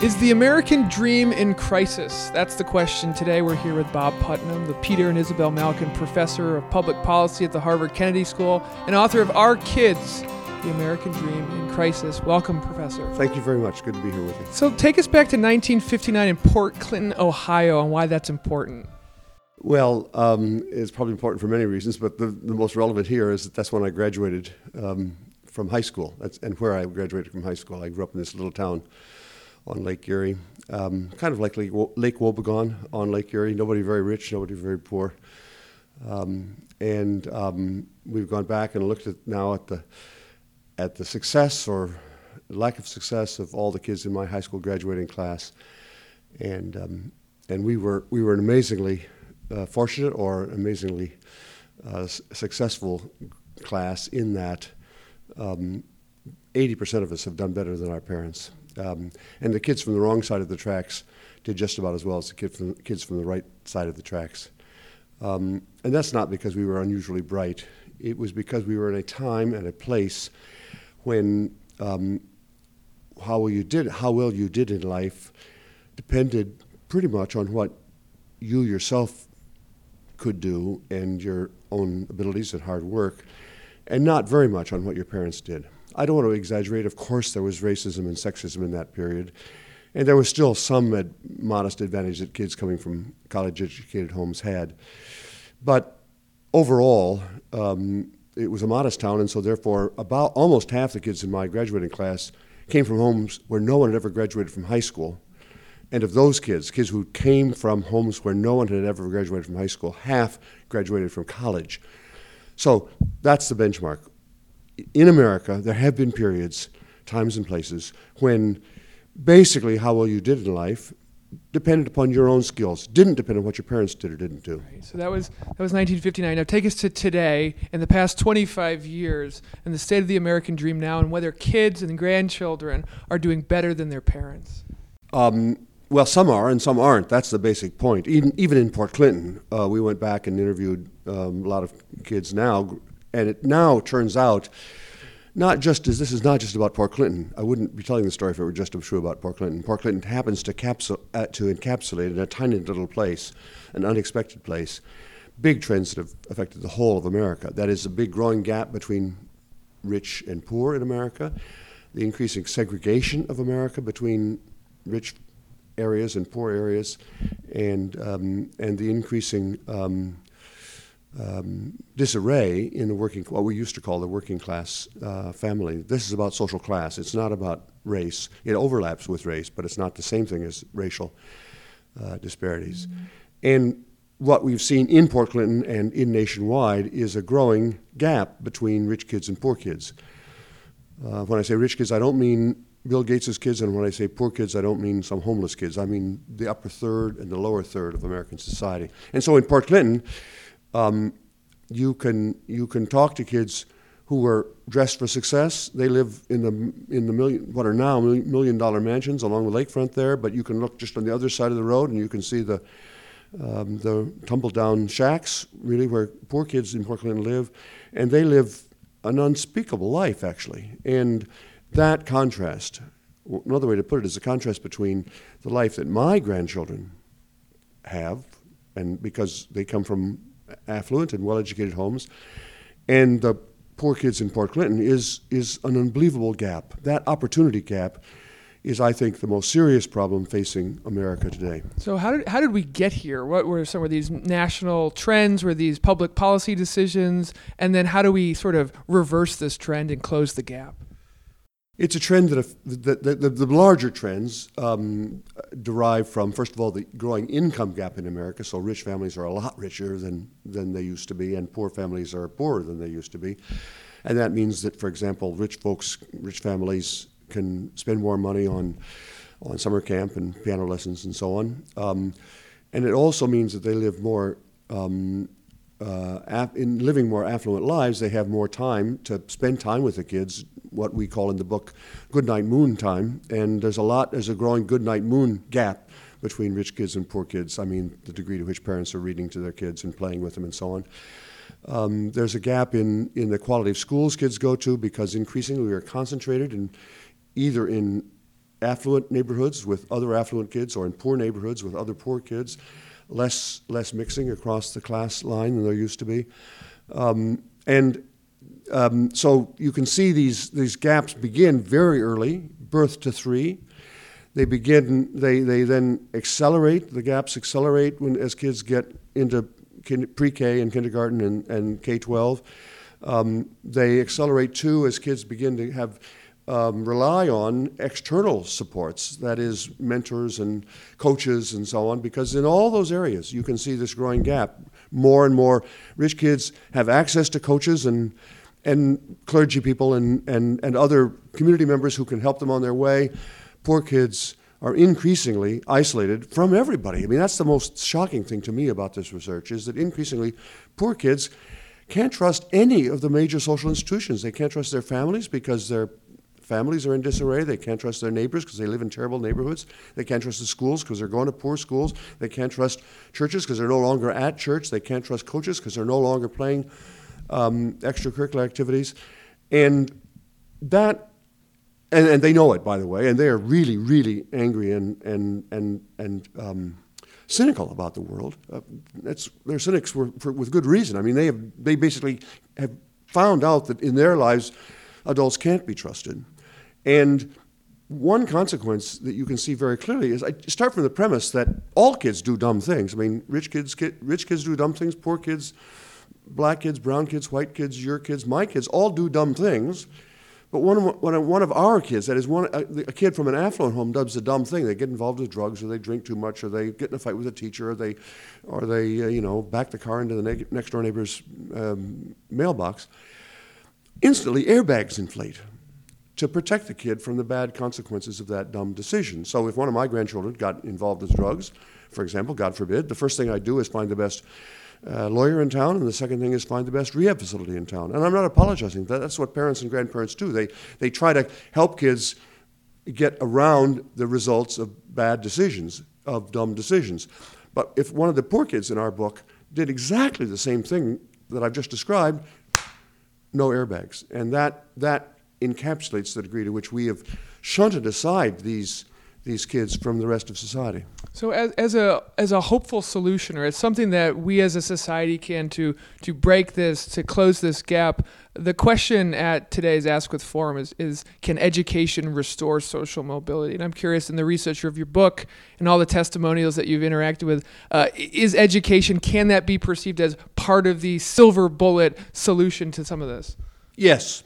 Is the American dream in crisis? That's the question today. We're here with Bob Putnam, the Peter and Isabel Malkin Professor of Public Policy at the Harvard Kennedy School and author of Our Kids, The American Dream in Crisis. Welcome, Professor. Thank you very much. Good to be here with you. So, take us back to 1959 in Port Clinton, Ohio, and why that's important. Well, um, it's probably important for many reasons, but the, the most relevant here is that that's when I graduated um, from high school. That's, and where I graduated from high school. I grew up in this little town on Lake Erie, um, kind of like Lake, Lake Wobegon on Lake Erie. Nobody very rich, nobody very poor. Um, and um, we've gone back and looked at now at the at the success or lack of success of all the kids in my high school graduating class, and um, and we were we were an amazingly uh, fortunate or amazingly uh, successful class in that um, 80% of us have done better than our parents. Um, and the kids from the wrong side of the tracks did just about as well as the kid from, kids from the right side of the tracks. Um, and that's not because we were unusually bright. It was because we were in a time and a place when um, how well you did, how well you did in life, depended pretty much on what you yourself could do and your own abilities and hard work, and not very much on what your parents did. I don't want to exaggerate. Of course, there was racism and sexism in that period. And there was still some ad- modest advantage that kids coming from college educated homes had. But overall, um, it was a modest town, and so therefore, about almost half the kids in my graduating class came from homes where no one had ever graduated from high school. And of those kids, kids who came from homes where no one had ever graduated from high school, half graduated from college. So that's the benchmark in America, there have been periods, times and places, when basically how well you did in life depended upon your own skills, didn't depend on what your parents did or didn't do. Right. So that was that was 1959. Now take us to today, in the past 25 years, and the state of the American dream now, and whether kids and grandchildren are doing better than their parents. Um, well, some are and some aren't. That's the basic point. Even even in Port Clinton, uh, we went back and interviewed um, a lot of kids now, and it now turns out, not just as this is not just about Port Clinton. I wouldn't be telling the story if it were just true about Port Clinton. Port Clinton happens to, capsule, uh, to encapsulate in a tiny little place, an unexpected place, big trends that have affected the whole of America. That is a big growing gap between rich and poor in America, the increasing segregation of America between rich areas and poor areas, and um, and the increasing um, um, disarray in the working, what we used to call the working class uh, family. This is about social class. It's not about race. It overlaps with race, but it's not the same thing as racial uh, disparities. Mm-hmm. And what we've seen in Port Clinton and in nationwide is a growing gap between rich kids and poor kids. Uh, when I say rich kids, I don't mean Bill Gates' kids, and when I say poor kids, I don't mean some homeless kids. I mean the upper third and the lower third of American society. And so in Port Clinton, um, you can you can talk to kids who are dressed for success. They live in the in the million what are now million dollar mansions along the lakefront there. But you can look just on the other side of the road and you can see the um, the tumble down shacks, really where poor kids in Port Clinton live, and they live an unspeakable life actually. And that contrast, another way to put it, is the contrast between the life that my grandchildren have, and because they come from affluent and well-educated homes, and the poor kids in Port Clinton is is an unbelievable gap. That opportunity gap is, I think, the most serious problem facing America today. So, how did how did we get here? What were some of these national trends? Were these public policy decisions? And then, how do we sort of reverse this trend and close the gap? It's a trend that, the, the, the, larger trends um, derive from, first of all, the growing income gap in America. So rich families are a lot richer than, than they used to be, and poor families are poorer than they used to be. And that means that, for example, rich folks, rich families can spend more money on, on summer camp and piano lessons and so on. Um, and it also means that they live more um, uh, in living more affluent lives, they have more time to spend time with the kids, what we call in the book goodnight moon time. And there's a lot, there's a growing goodnight moon gap between rich kids and poor kids. I mean, the degree to which parents are reading to their kids and playing with them and so on. Um, there's a gap in, in the quality of schools kids go to because increasingly we are concentrated in either in affluent neighborhoods with other affluent kids or in poor neighborhoods with other poor kids, less, less mixing across the class line than there used to be. Um, and um, so you can see these, these gaps begin very early, birth to three. They begin, they, they then accelerate, the gaps accelerate when, as kids get into pre-K and kindergarten and, and K-12. Um, they accelerate too as kids begin to have um, rely on external supports, that is, mentors and coaches and so on, because in all those areas you can see this growing gap. More and more rich kids have access to coaches and, and clergy people and, and, and other community members who can help them on their way. Poor kids are increasingly isolated from everybody. I mean, that's the most shocking thing to me about this research is that increasingly poor kids can't trust any of the major social institutions. They can't trust their families because their families are in disarray. They can't trust their neighbors because they live in terrible neighborhoods. They can't trust the schools because they're going to poor schools. They can't trust churches because they're no longer at church. They can't trust coaches because they're no longer playing um, extracurricular activities. And that, and, and they know it, by the way, and they are really, really angry and, and, and, and um, cynical about the world. Uh, that's, they're cynics for, for, with good reason. I mean, they, have, they basically have found out that in their lives, adults can't be trusted. And one consequence that you can see very clearly is I start from the premise that all kids do dumb things. I mean, rich kids, rich kids do dumb things, poor kids, black kids, brown kids, white kids, your kids, my kids, all do dumb things. But one of, one of our kids, that is one, a, a, kid from an affluent home, does a dumb thing. They get involved with drugs, or they drink too much, or they get in a fight with a teacher, or they, or they, uh, you know, back the car into the neg- next door neighbor's um, mailbox. Instantly, airbags inflate to protect the kid from the bad consequences of that dumb decision. So if one of my grandchildren got involved with drugs, for example, God forbid, the first thing I do is find the best uh, lawyer in town, and the second thing is find the best rehab facility in town. And I'm not apologizing. That's what parents and grandparents do. They, they try to help kids get around the results of bad decisions, of dumb decisions. But if one of the poor kids in our book did exactly the same thing that I've just described, no airbags. And that, that encapsulates the degree to which we have shunted aside these, these kids from the rest of society. So, as, as a as a hopeful solution, or as something that we as a society can to to break this, to close this gap, the question at today's Askwith Forum is is can education restore social mobility? And I'm curious, in the research of your book and all the testimonials that you've interacted with, uh, is education can that be perceived as part of the silver bullet solution to some of this? Yes,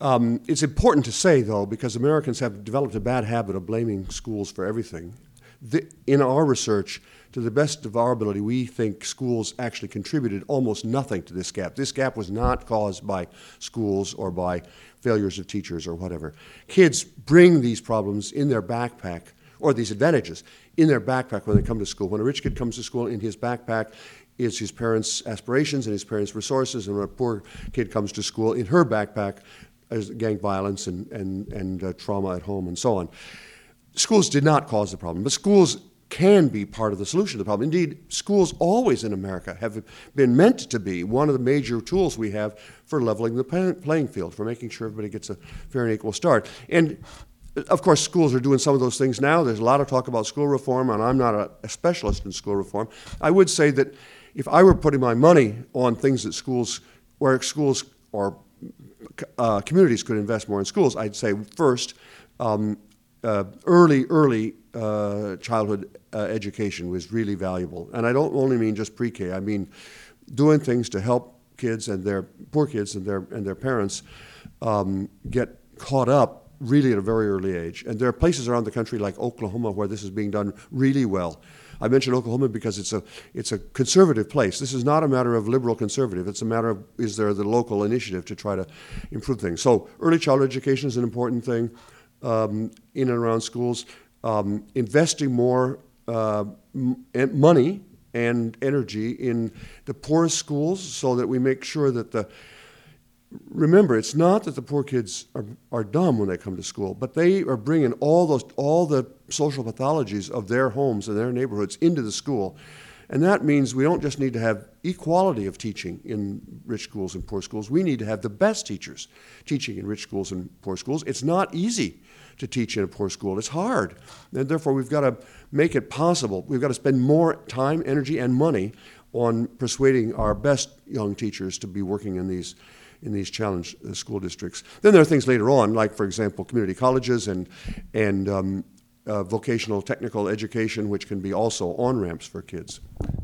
um, it's important to say, though, because Americans have developed a bad habit of blaming schools for everything. The, in our research, to the best of our ability, we think schools actually contributed almost nothing to this gap. This gap was not caused by schools or by failures of teachers or whatever. Kids bring these problems in their backpack, or these advantages, in their backpack when they come to school. When a rich kid comes to school, in his backpack is his parents' aspirations and his parents' resources, and when a poor kid comes to school, in her backpack as gang violence and, and, and uh, trauma at home and so on. Schools did not cause the problem, but schools can be part of the solution to the problem. Indeed, schools always in America have been meant to be one of the major tools we have for leveling the playing field, for making sure everybody gets a fair and equal start. And of course, schools are doing some of those things now. There's a lot of talk about school reform, and I'm not a, a specialist in school reform. I would say that if I were putting my money on things that schools, where schools or uh, communities could invest more in schools, I'd say first, um, uh, early, early uh, childhood uh, education was really valuable. And I don't only mean just pre K, I mean doing things to help kids and their poor kids and their, and their parents um, get caught up really at a very early age. And there are places around the country like Oklahoma where this is being done really well. I mention Oklahoma because it's a it's a conservative place. This is not a matter of liberal conservative. It's a matter of is there the local initiative to try to improve things. So early childhood education is an important thing um, in and around schools. Um, investing more uh, money and energy in the poorest schools so that we make sure that the remember, it's not that the poor kids are, are dumb when they come to school, but they are bringing all those all the social pathologies of their homes and their neighborhoods into the school. And that means we don't just need to have equality of teaching in rich schools and poor schools. We need to have the best teachers teaching in rich schools and poor schools. It's not easy to teach in a poor school. It's hard. And therefore, we've got to make it possible. We've got to spend more time, energy, and money on persuading our best young teachers to be working in these in these challenge uh, school districts. Then there are things later on, like for example, community colleges and and um, uh, vocational technical education, which can be also on ramps for kids.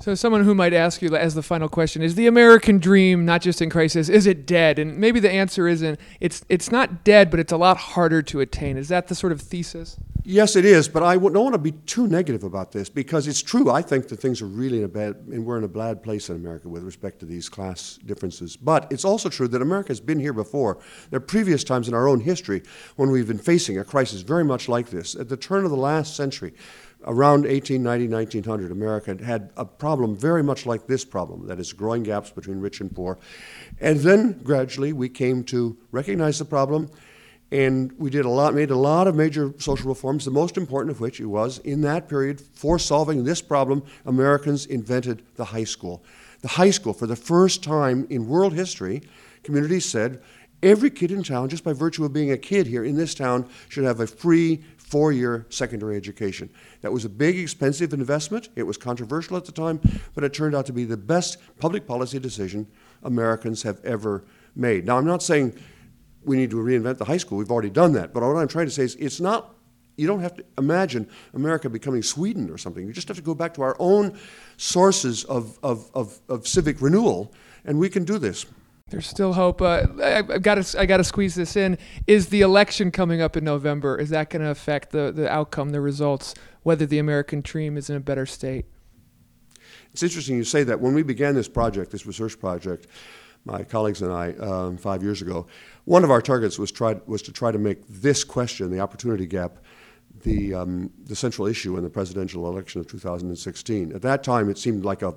So, someone who might ask you as the final question is the American dream not just in crisis? Is it dead? And maybe the answer isn't. It's it's not dead, but it's a lot harder to attain. Is that the sort of thesis? Yes, it is, but I don't want to be too negative about this because it's true. I think that things are really in a bad, and we're in a bad place in America with respect to these class differences. But it's also true that America has been here before. There are previous times in our own history when we've been facing a crisis very much like this. At the turn of the last century, around 1890, 1900, America had a problem very much like this problem that is, growing gaps between rich and poor. And then gradually we came to recognize the problem and we did a lot, made a lot of major social reforms, the most important of which it was in that period for solving this problem, Americans invented the high school. The high school, for the first time in world history, communities said every kid in town, just by virtue of being a kid here in this town, should have a free four year secondary education. That was a big, expensive investment. It was controversial at the time, but it turned out to be the best public policy decision Americans have ever made. Now, I'm not saying we need to reinvent the high school. We've already done that. But what I'm trying to say is it's not, you don't have to imagine America becoming Sweden or something. You just have to go back to our own sources of, of, of, of civic renewal, and we can do this. There's still hope. Uh, I, have got to. I got to squeeze this in. Is the election coming up in November? Is that going to affect the the outcome, the results, whether the American dream is in a better state? It's interesting you say that. When we began this project, this research project, my colleagues and I um, five years ago. One of our targets was, tried, was to try to make this question, the opportunity gap, the, um, the central issue in the presidential election of 2016. At that time, it seemed like a,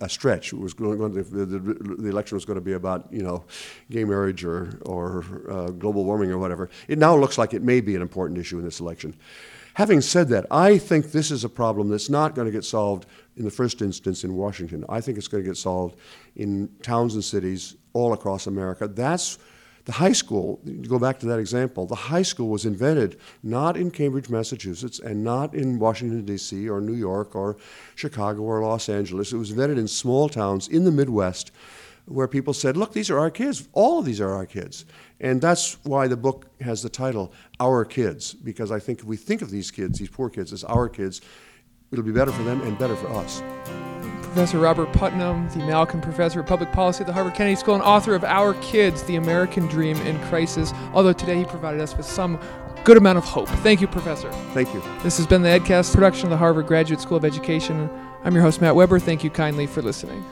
a stretch. It was going, the, the, the, election was going to be about, you know, gay marriage or, or uh, global warming or whatever. It now looks like it may be an important issue in this election. Having said that, I think this is a problem that's not going to get solved in the first instance in Washington. I think it's going to get solved in towns and cities all across America. That's the high school, go back to that example, the high school was invented not in Cambridge, Massachusetts, and not in Washington, D.C., or New York, or Chicago, or Los Angeles. It was invented in small towns in the Midwest where people said, look, these are our kids. All of these are our kids. And that's why the book has the title, Our Kids, because I think if we think of these kids, these poor kids, as our kids, it'll be better for them and better for us. Professor Robert Putnam, the Malkin Professor of Public Policy at the Harvard Kennedy School and author of Our Kids, The American Dream in Crisis, although today he provided us with some good amount of hope. Thank you, Professor. Thank you. This has been the EdCast production of the Harvard Graduate School of Education. I'm your host, Matt Weber. Thank you kindly for listening.